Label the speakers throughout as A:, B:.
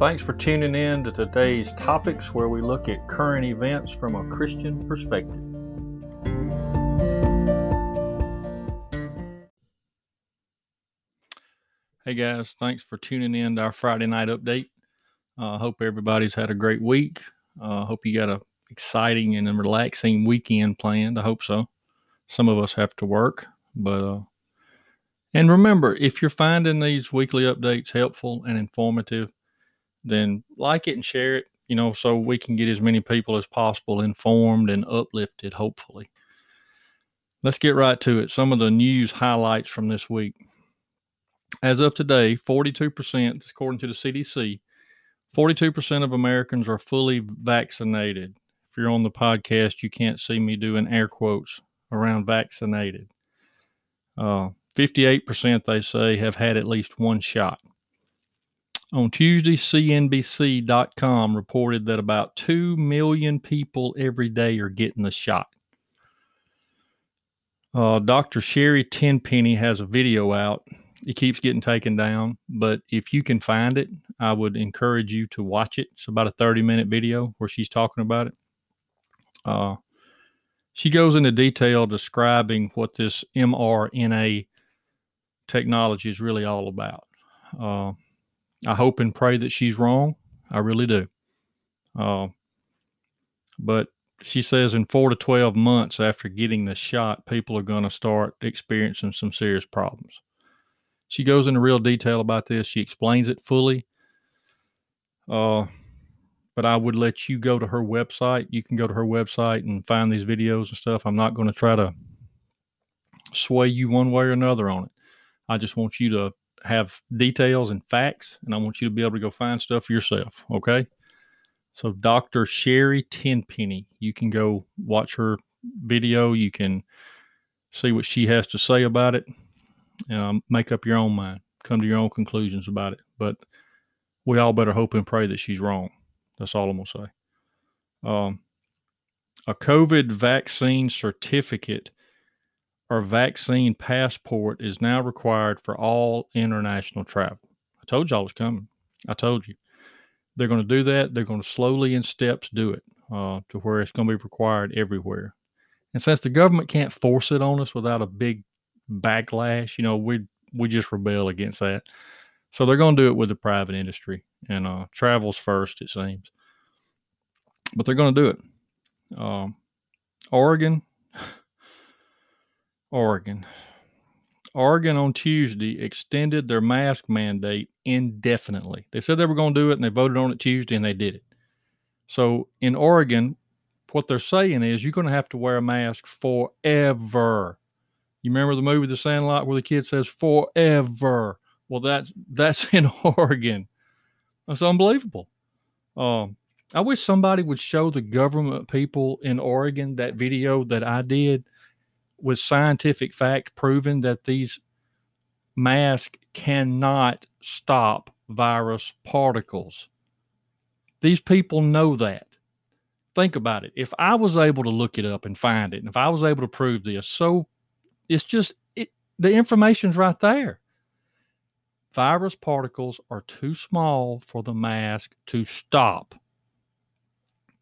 A: Thanks for tuning in to today's topics where we look at current events from a Christian perspective. Hey guys, thanks for tuning in to our Friday night update. I uh, hope everybody's had a great week. I uh, hope you got a exciting and relaxing weekend planned. I hope so. Some of us have to work, but uh, and remember, if you're finding these weekly updates helpful and informative, then like it and share it, you know, so we can get as many people as possible informed and uplifted, hopefully. Let's get right to it. Some of the news highlights from this week. As of today, 42%, according to the CDC, 42% of Americans are fully vaccinated. If you're on the podcast, you can't see me doing air quotes around vaccinated. Uh, 58% they say have had at least one shot. On Tuesday, CNBC.com reported that about 2 million people every day are getting the shot. Uh, Dr. Sherry Tenpenny has a video out. It keeps getting taken down, but if you can find it, I would encourage you to watch it. It's about a 30 minute video where she's talking about it. Uh, she goes into detail describing what this mRNA technology is really all about. Uh, I hope and pray that she's wrong. I really do. Uh, but she says in four to 12 months after getting the shot, people are going to start experiencing some serious problems. She goes into real detail about this. She explains it fully. Uh, but I would let you go to her website. You can go to her website and find these videos and stuff. I'm not going to try to sway you one way or another on it. I just want you to have details and facts, and I want you to be able to go find stuff for yourself. Okay. So, Dr. Sherry Tenpenny, you can go watch her video. You can see what she has to say about it. Um, make up your own mind. Come to your own conclusions about it. But we all better hope and pray that she's wrong. That's all I'm going to say. Um, a COVID vaccine certificate or vaccine passport is now required for all international travel. I told y'all it's coming. I told you. They're going to do that. They're going to slowly in steps do it uh, to where it's going to be required everywhere. And since the government can't force it on us without a big backlash, you know, we we just rebel against that. So they're going to do it with the private industry and uh, travels first, it seems. But they're going to do it. Um, Oregon, Oregon. Oregon on Tuesday extended their mask mandate indefinitely. They said they were going to do it and they voted on it Tuesday and they did it. So in Oregon, what they're saying is you're going to have to wear a mask forever. You remember the movie The Sandlot where the kid says forever? Well, that's that's in Oregon. That's unbelievable. Um, I wish somebody would show the government people in Oregon that video that I did with scientific fact proven that these masks cannot stop virus particles. These people know that. Think about it. If I was able to look it up and find it, and if I was able to prove this, so it's just it, the information's right there. Virus particles are too small for the mask to stop.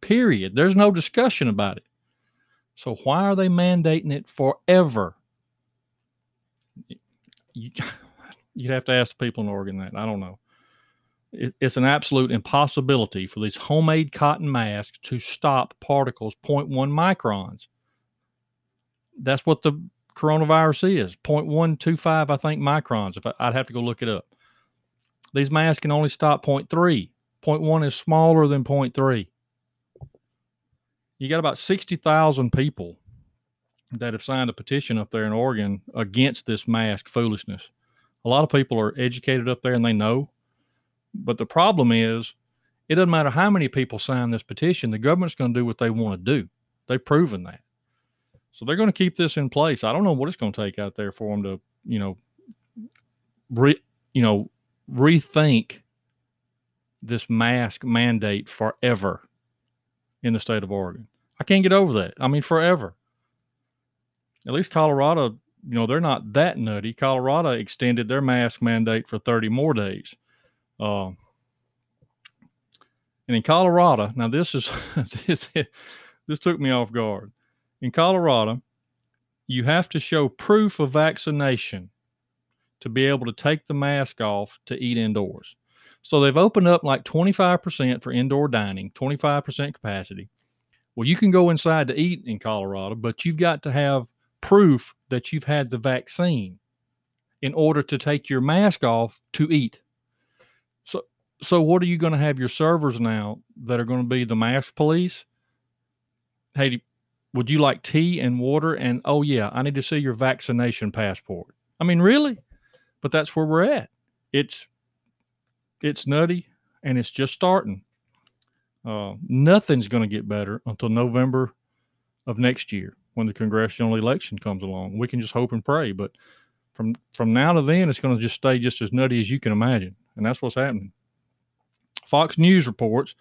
A: Period. There's no discussion about it. So why are they mandating it forever? You, would have to ask the people in Oregon that. I don't know. It's an absolute impossibility for these homemade cotton masks to stop particles 0.1 microns. That's what the coronavirus is 0.125, I think, microns. If I, I'd have to go look it up. These masks can only stop 0.3. 0.1 is smaller than 0.3 you got about 60,000 people that have signed a petition up there in Oregon against this mask foolishness. A lot of people are educated up there and they know. But the problem is, it doesn't matter how many people sign this petition, the government's going to do what they want to do. They've proven that. So they're going to keep this in place. I don't know what it's going to take out there for them to, you know, re, you know, rethink this mask mandate forever in the state of Oregon. I can't get over that. I mean, forever. At least Colorado, you know, they're not that nutty. Colorado extended their mask mandate for 30 more days. Uh, And in Colorado, now this is this, this took me off guard. In Colorado, you have to show proof of vaccination to be able to take the mask off to eat indoors. So they've opened up like 25% for indoor dining, 25% capacity. Well, you can go inside to eat in Colorado, but you've got to have proof that you've had the vaccine in order to take your mask off to eat. So so what are you going to have your servers now that are going to be the mask police? Hey, would you like tea and water and oh yeah, I need to see your vaccination passport. I mean, really? But that's where we're at. It's it's nutty and it's just starting. Uh, nothing's going to get better until November of next year when the congressional election comes along. We can just hope and pray, but from from now to then, it's going to just stay just as nutty as you can imagine, and that's what's happening. Fox News reports.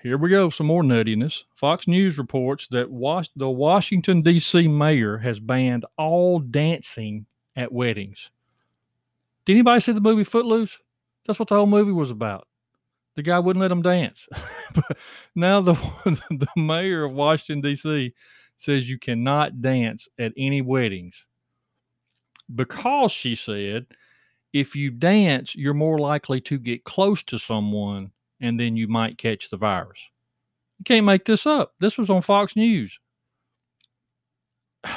A: Here we go, some more nuttiness. Fox News reports that Was- the Washington D.C. mayor has banned all dancing at weddings. Did anybody see the movie Footloose? That's what the whole movie was about. The guy wouldn't let them dance. but now the the mayor of Washington D.C. says you cannot dance at any weddings because she said if you dance, you're more likely to get close to someone and then you might catch the virus. You can't make this up. This was on Fox News.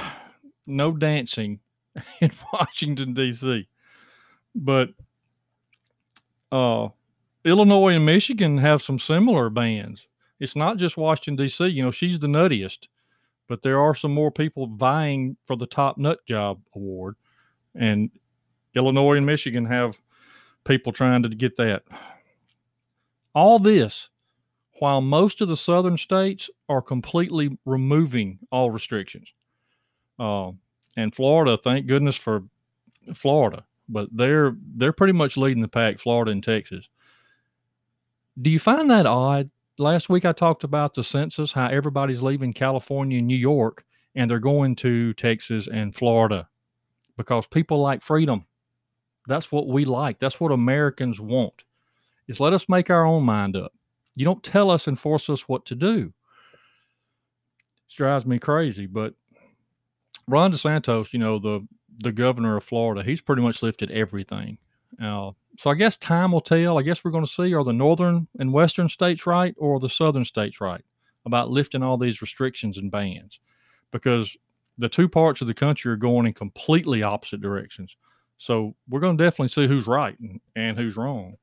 A: no dancing in Washington, D.C. But uh, Illinois and Michigan have some similar bans. It's not just Washington D.C. You know, she's the nuttiest, but there are some more people vying for the top nut job award, and Illinois and Michigan have people trying to get that. All this while most of the southern states are completely removing all restrictions. Uh, and Florida, thank goodness for Florida, but they're they're pretty much leading the pack, Florida and Texas. Do you find that odd? Last week I talked about the census, how everybody's leaving California and New York and they're going to Texas and Florida because people like freedom. That's what we like. That's what Americans want. Is let us make our own mind up. You don't tell us and force us what to do. It drives me crazy. But Ron DeSantis, you know, the the governor of Florida, he's pretty much lifted everything. Uh, so I guess time will tell. I guess we're going to see are the northern and western states right or the southern states right about lifting all these restrictions and bans because the two parts of the country are going in completely opposite directions. So we're going to definitely see who's right and, and who's wrong.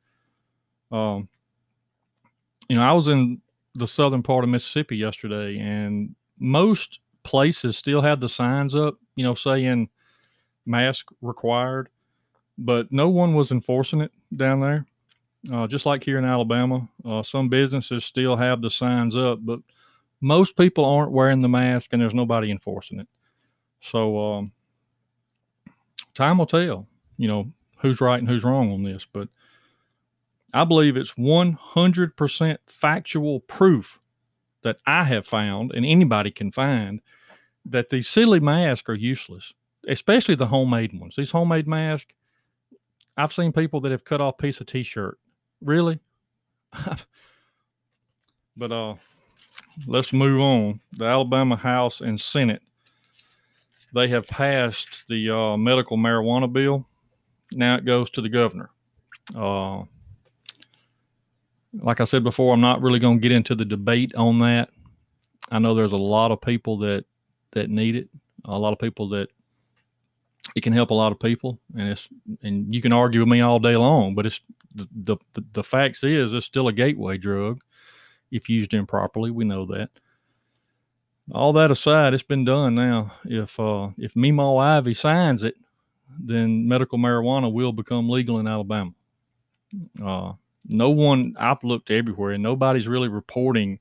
A: Um, you know, I was in the southern part of Mississippi yesterday, and most places still had the signs up, you know, saying mask required, but no one was enforcing it down there. Uh, just like here in Alabama, uh, some businesses still have the signs up, but most people aren't wearing the mask, and there's nobody enforcing it. So, um, time will tell, you know, who's right and who's wrong on this. But I believe it's 100% factual proof that I have found, and anybody can find, that these silly masks are useless, especially the homemade ones. These homemade masks, I've seen people that have cut off piece of t-shirt. Really? but uh let's move on. The Alabama House and Senate they have passed the uh, medical marijuana bill. Now it goes to the governor. Uh, like I said before, I'm not really going to get into the debate on that. I know there's a lot of people that that need it, a lot of people that it can help a lot of people, and it's and you can argue with me all day long, but it's the the, the facts is it's still a gateway drug if used improperly. We know that. All that aside, it's been done now. If uh, if Meemaw Ivey signs it, then medical marijuana will become legal in Alabama. Uh, no one I've looked everywhere and nobody's really reporting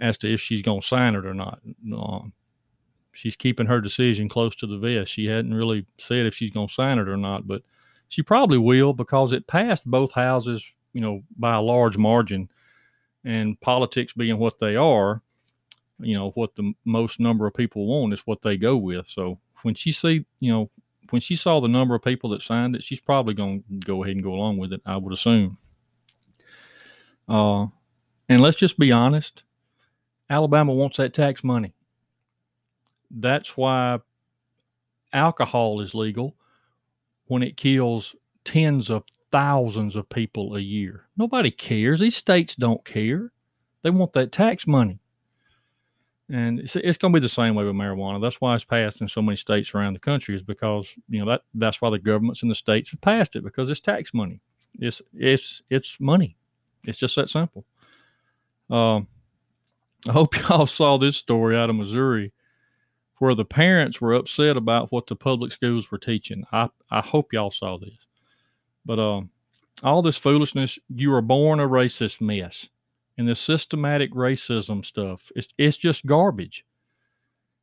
A: as to if she's going to sign it or not. Um, she's keeping her decision close to the vest. She hadn't really said if she's going to sign it or not, but she probably will because it passed both houses, you know, by a large margin. And politics being what they are, you know, what the most number of people want is what they go with. So when she see, you know, when she saw the number of people that signed it, she's probably going to go ahead and go along with it. I would assume. Uh, and let's just be honest Alabama wants that tax money. That's why alcohol is legal when it kills tens of thousands of people a year. Nobody cares. These states don't care. They want that tax money. And it's, it's going to be the same way with marijuana. That's why it's passed in so many states around the country is because, you know, that that's why the governments in the states have passed it because it's tax money. It's it's it's money. It's just that simple. Um, I hope y'all saw this story out of Missouri where the parents were upset about what the public schools were teaching. I, I hope y'all saw this. But um, all this foolishness, you were born a racist mess. And this systematic racism stuff, it's, it's just garbage.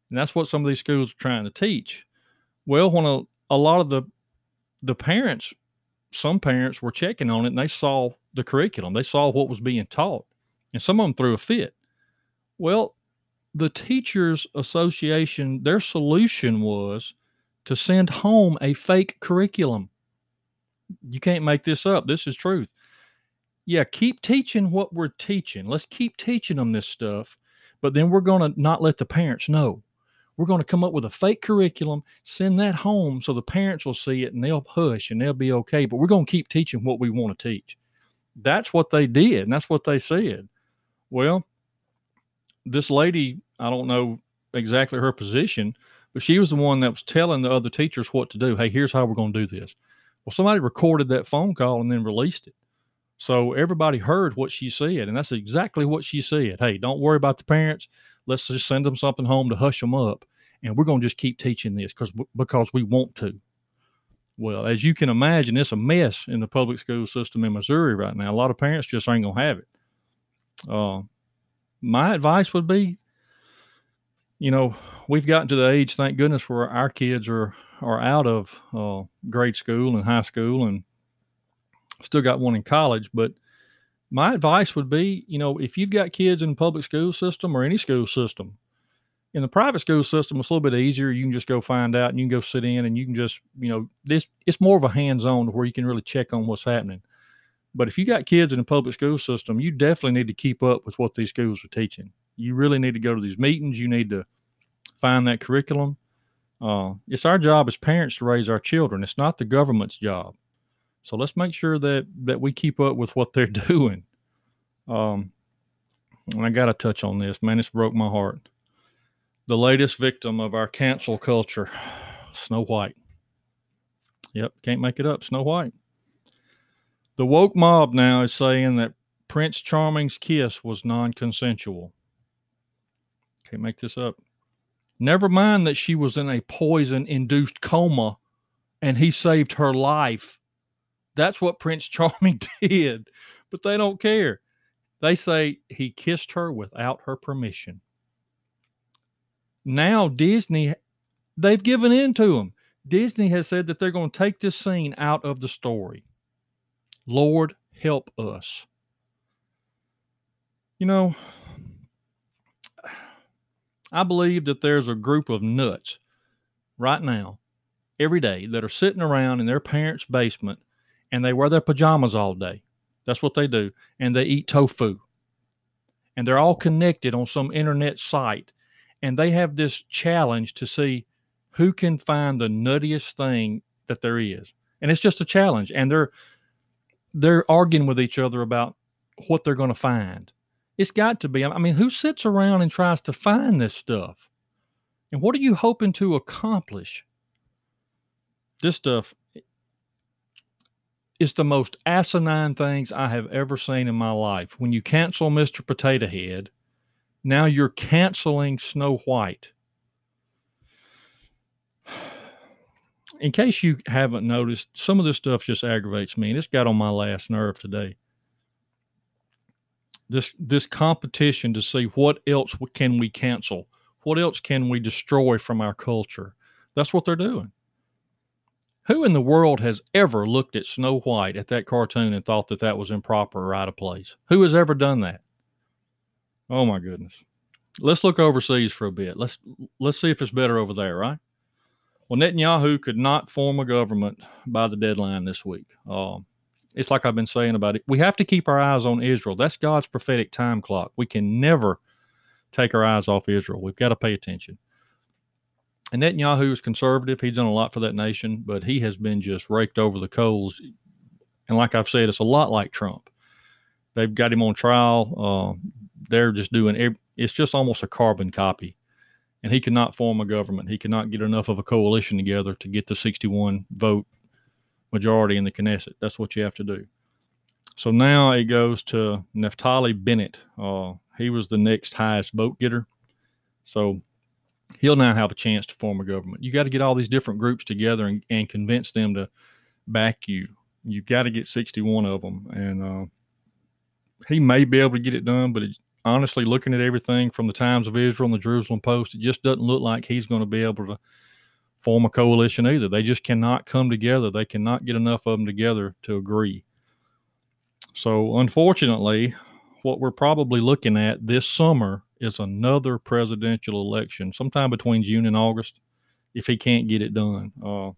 A: And that's what some of these schools are trying to teach. Well, when a, a lot of the the parents, some parents were checking on it and they saw the curriculum, they saw what was being taught, and some of them threw a fit. Well, the Teachers Association, their solution was to send home a fake curriculum. You can't make this up. This is truth. Yeah, keep teaching what we're teaching. Let's keep teaching them this stuff, but then we're going to not let the parents know. We're going to come up with a fake curriculum, send that home so the parents will see it and they'll hush and they'll be okay. But we're going to keep teaching what we want to teach. That's what they did, and that's what they said. Well, this lady, I don't know exactly her position, but she was the one that was telling the other teachers what to do. Hey, here's how we're going to do this. Well, somebody recorded that phone call and then released it. So everybody heard what she said, and that's exactly what she said. Hey, don't worry about the parents. Let's just send them something home to hush them up, and we're going to just keep teaching this because because we want to. Well, as you can imagine, it's a mess in the public school system in Missouri right now. A lot of parents just ain't gonna have it. Uh, my advice would be, you know, we've gotten to the age, thank goodness, where our kids are are out of uh, grade school and high school, and still got one in college. But my advice would be, you know, if you've got kids in the public school system or any school system, in the private school system, it's a little bit easier. You can just go find out and you can go sit in and you can just, you know, this it's more of a hands on where you can really check on what's happening. But if you got kids in the public school system, you definitely need to keep up with what these schools are teaching. You really need to go to these meetings. You need to find that curriculum. Uh, it's our job as parents to raise our children. It's not the government's job. So let's make sure that that we keep up with what they're doing. Um, I got to touch on this, man. This broke my heart. The latest victim of our cancel culture, Snow White. Yep, can't make it up. Snow White. The woke mob now is saying that Prince Charming's kiss was non consensual. Can't make this up. Never mind that she was in a poison induced coma and he saved her life. That's what Prince Charming did, but they don't care. They say he kissed her without her permission. Now, Disney, they've given in to him. Disney has said that they're going to take this scene out of the story. Lord, help us. You know, I believe that there's a group of nuts right now, every day, that are sitting around in their parents' basement and they wear their pajamas all day. That's what they do. And they eat tofu. And they're all connected on some internet site. And they have this challenge to see who can find the nuttiest thing that there is. And it's just a challenge. And they're they're arguing with each other about what they're going to find. It's got to be. I mean, who sits around and tries to find this stuff? And what are you hoping to accomplish? This stuff is the most asinine things I have ever seen in my life. When you cancel Mr. Potato Head, now you're canceling Snow White. In case you haven't noticed, some of this stuff just aggravates me, and it's got on my last nerve today. This this competition to see what else can we cancel, what else can we destroy from our culture. That's what they're doing. Who in the world has ever looked at Snow White at that cartoon and thought that that was improper or out of place? Who has ever done that? Oh my goodness. Let's look overseas for a bit. Let's let's see if it's better over there, right? Well, Netanyahu could not form a government by the deadline this week. Uh, it's like I've been saying about it. We have to keep our eyes on Israel. That's God's prophetic time clock. We can never take our eyes off Israel. We've got to pay attention. And Netanyahu is conservative. He's done a lot for that nation, but he has been just raked over the coals. And like I've said, it's a lot like Trump. They've got him on trial. Uh, they're just doing it's just almost a carbon copy. And he cannot form a government. He cannot get enough of a coalition together to get the 61 vote majority in the Knesset. That's what you have to do. So now it goes to Naftali Bennett. Uh, he was the next highest vote getter. So he'll now have a chance to form a government. You got to get all these different groups together and, and convince them to back you. You've got to get 61 of them. And uh, he may be able to get it done, but it, honestly, looking at everything from the Times of Israel and the Jerusalem Post, it just doesn't look like he's going to be able to form a coalition either. They just cannot come together. They cannot get enough of them together to agree. So, unfortunately, what we're probably looking at this summer is another presidential election sometime between June and August if he can't get it done. Uh,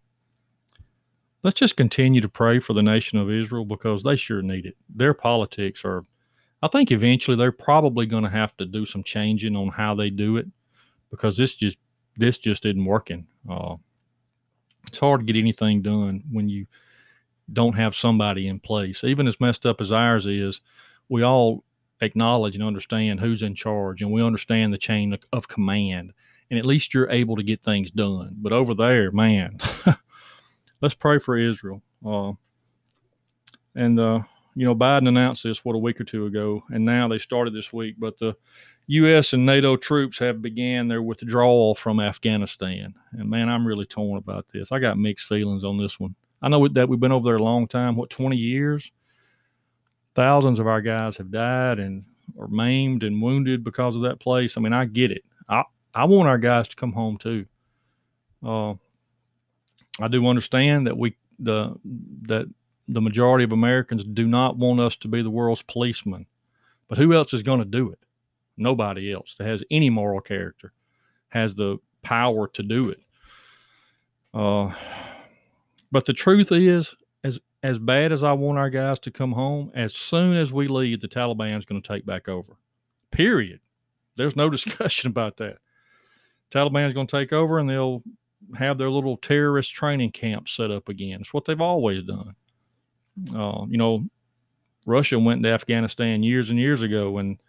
A: let's just continue to pray for the nation of Israel because they sure need it. Their politics are, I think eventually they're probably going to have to do some changing on how they do it because this just this just isn't working. Uh, it's hard to get anything done when you don't have somebody in place. Even as messed up as ours is, we all acknowledge and understand who's in charge and we understand the chain of command. And at least you're able to get things done. But over there, man, let's pray for Israel. Uh, and, uh, you know, Biden announced this, what, a week or two ago. And now they started this week. But the U.S. and NATO troops have began their withdrawal from Afghanistan. And, man, I'm really torn about this. I got mixed feelings on this one. I know that we've been over there a long time, what, 20 years? thousands of our guys have died and or maimed and wounded because of that place. I mean, I get it. I I want our guys to come home too. Uh, I do understand that we the that the majority of Americans do not want us to be the world's policeman. but who else is going to do it? Nobody else that has any moral character has the power to do it. Uh, but the truth is, as bad as I want our guys to come home, as soon as we leave, the Taliban's going to take back over. Period. There's no discussion about that. Taliban's going to take over and they'll have their little terrorist training camp set up again. It's what they've always done. Uh, you know, Russia went to Afghanistan years and years ago and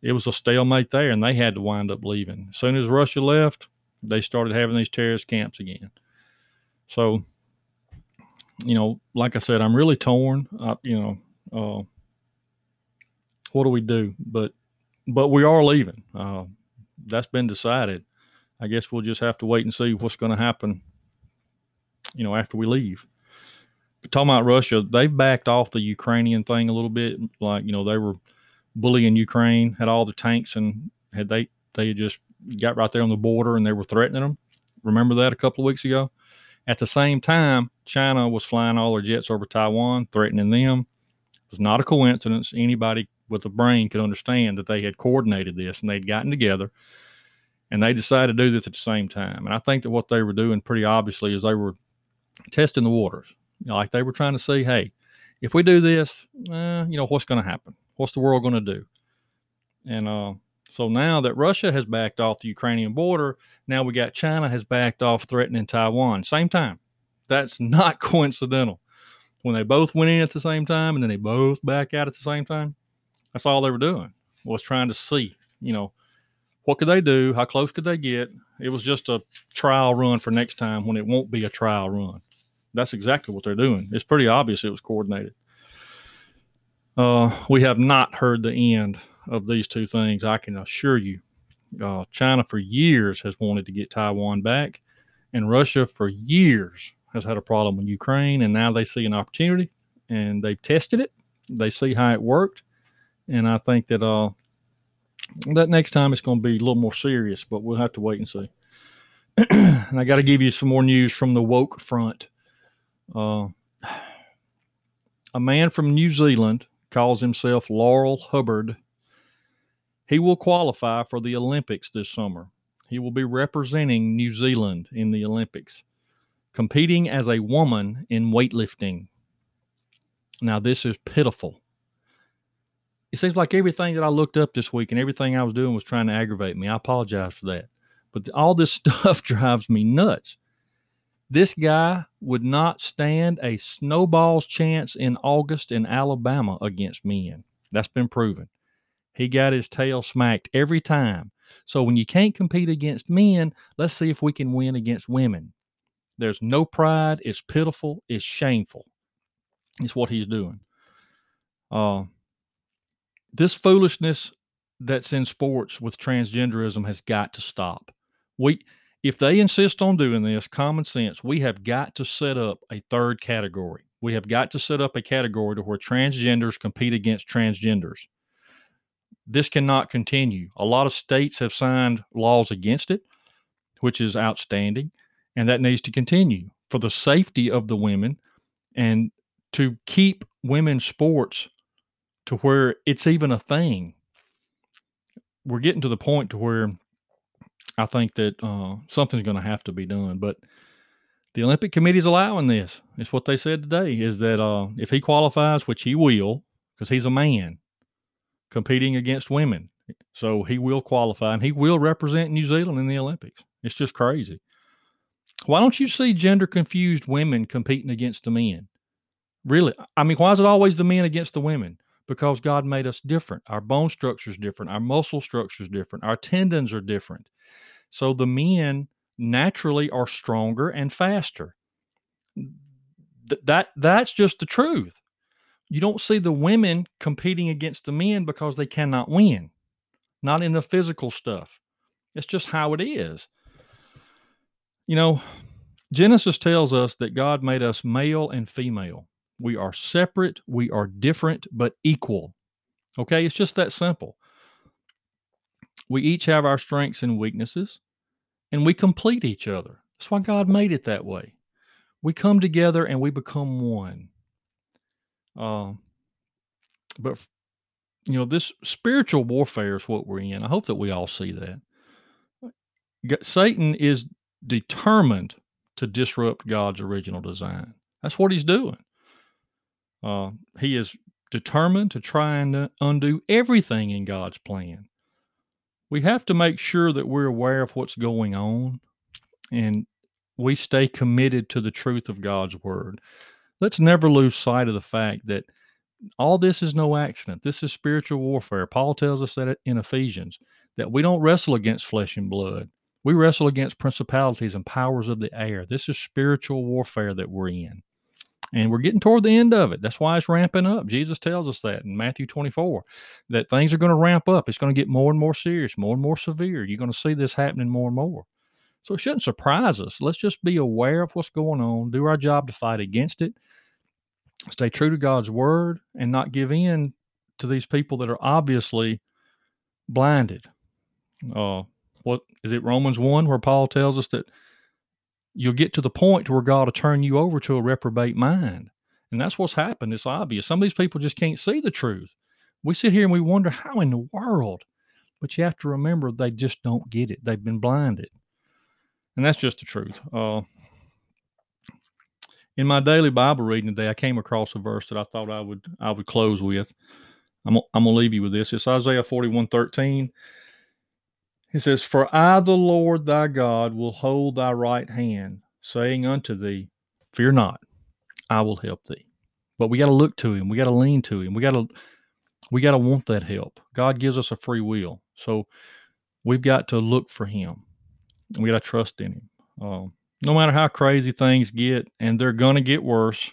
A: it was a stalemate there and they had to wind up leaving. As soon as Russia left, they started having these terrorist camps again. So you know, like I said, I'm really torn. I, you know, uh, what do we do? But but we are leaving. Uh, that's been decided. I guess we'll just have to wait and see what's going to happen. You know, after we leave. Talking about Russia, they've backed off the Ukrainian thing a little bit. Like you know, they were bullying Ukraine, had all the tanks, and had they they just got right there on the border and they were threatening them. Remember that a couple of weeks ago? At the same time, China was flying all their jets over Taiwan, threatening them. It was not a coincidence. Anybody with a brain could understand that they had coordinated this and they'd gotten together and they decided to do this at the same time. And I think that what they were doing pretty obviously is they were testing the waters. Like they were trying to see, hey, if we do this, eh, you know, what's going to happen? What's the world going to do? And uh, so now that Russia has backed off the Ukrainian border, now we got China has backed off threatening Taiwan. Same time. That's not coincidental. When they both went in at the same time and then they both back out at the same time, that's all they were doing was trying to see, you know, what could they do? How close could they get? It was just a trial run for next time when it won't be a trial run. That's exactly what they're doing. It's pretty obvious it was coordinated. Uh, we have not heard the end of these two things, I can assure you. Uh, China for years has wanted to get Taiwan back, and Russia for years has had a problem with Ukraine, and now they see an opportunity and they've tested it. They see how it worked, and I think that uh, that next time it's going to be a little more serious, but we'll have to wait and see. and I got to give you some more news from the woke front. Uh, a man from New Zealand calls himself Laurel Hubbard he will qualify for the Olympics this summer. He will be representing New Zealand in the Olympics, competing as a woman in weightlifting. Now, this is pitiful. It seems like everything that I looked up this week and everything I was doing was trying to aggravate me. I apologize for that. But all this stuff drives me nuts. This guy would not stand a snowball's chance in August in Alabama against men. That's been proven. He got his tail smacked every time. So when you can't compete against men, let's see if we can win against women. There's no pride. It's pitiful. It's shameful. It's what he's doing. Uh, this foolishness that's in sports with transgenderism has got to stop. We, if they insist on doing this, common sense, we have got to set up a third category. We have got to set up a category to where transgenders compete against transgenders. This cannot continue. A lot of states have signed laws against it, which is outstanding, and that needs to continue for the safety of the women and to keep women's sports to where it's even a thing. We're getting to the point to where I think that uh, something's going to have to be done. But the Olympic Committee is allowing this. It's what they said today is that uh, if he qualifies, which he will, because he's a man competing against women, so he will qualify and he will represent New Zealand in the Olympics. It's just crazy. Why don't you see gender confused women competing against the men? Really? I mean, why is it always the men against the women? Because God made us different. Our bone structure is different. Our muscle structure is different. Our tendons are different. So the men naturally are stronger and faster. Th- that that's just the truth. You don't see the women competing against the men because they cannot win. Not in the physical stuff. It's just how it is. You know, Genesis tells us that God made us male and female. We are separate, we are different, but equal. Okay, it's just that simple. We each have our strengths and weaknesses, and we complete each other. That's why God made it that way. We come together and we become one. Uh, but, you know, this spiritual warfare is what we're in. I hope that we all see that. Satan is determined to disrupt God's original design. That's what he's doing. Uh, he is determined to try and undo everything in God's plan. We have to make sure that we're aware of what's going on and we stay committed to the truth of God's word. Let's never lose sight of the fact that all this is no accident. This is spiritual warfare. Paul tells us that in Ephesians that we don't wrestle against flesh and blood. We wrestle against principalities and powers of the air. This is spiritual warfare that we're in. And we're getting toward the end of it. That's why it's ramping up. Jesus tells us that in Matthew 24 that things are going to ramp up. It's going to get more and more serious, more and more severe. You're going to see this happening more and more. So it shouldn't surprise us. Let's just be aware of what's going on, do our job to fight against it, stay true to God's word, and not give in to these people that are obviously blinded. Uh, what is it, Romans 1, where Paul tells us that you'll get to the point where God will turn you over to a reprobate mind. And that's what's happened. It's obvious. Some of these people just can't see the truth. We sit here and we wonder how in the world. But you have to remember they just don't get it. They've been blinded. And that's just the truth. Uh, in my daily Bible reading today, I came across a verse that I thought I would I would close with. I'm, I'm gonna leave you with this. It's Isaiah 41, 13. He says, For I, the Lord thy God, will hold thy right hand, saying unto thee, Fear not, I will help thee. But we got to look to him. We got to lean to him. We got to we got to want that help. God gives us a free will. So we've got to look for him. We got to trust in him. Um, no matter how crazy things get, and they're going to get worse.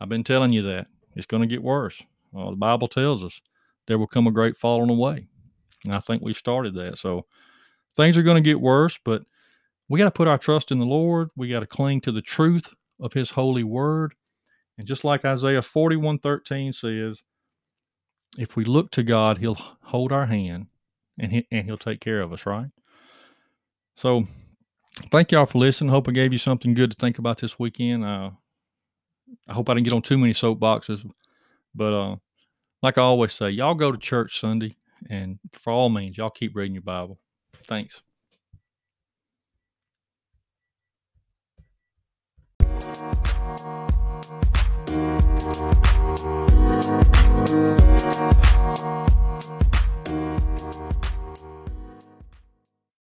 A: I've been telling you that. It's going to get worse. Uh, the Bible tells us there will come a great falling away. And I think we started that. So things are going to get worse, but we got to put our trust in the Lord. We got to cling to the truth of his holy word. And just like Isaiah 41 13 says, if we look to God, he'll hold our hand and, he, and he'll take care of us, right? So thank y'all for listening. Hope I gave you something good to think about this weekend. Uh, I hope I didn't get on too many soapboxes, but uh, like I always say, y'all go to church Sunday. And for all means, y'all keep reading your Bible. Thanks.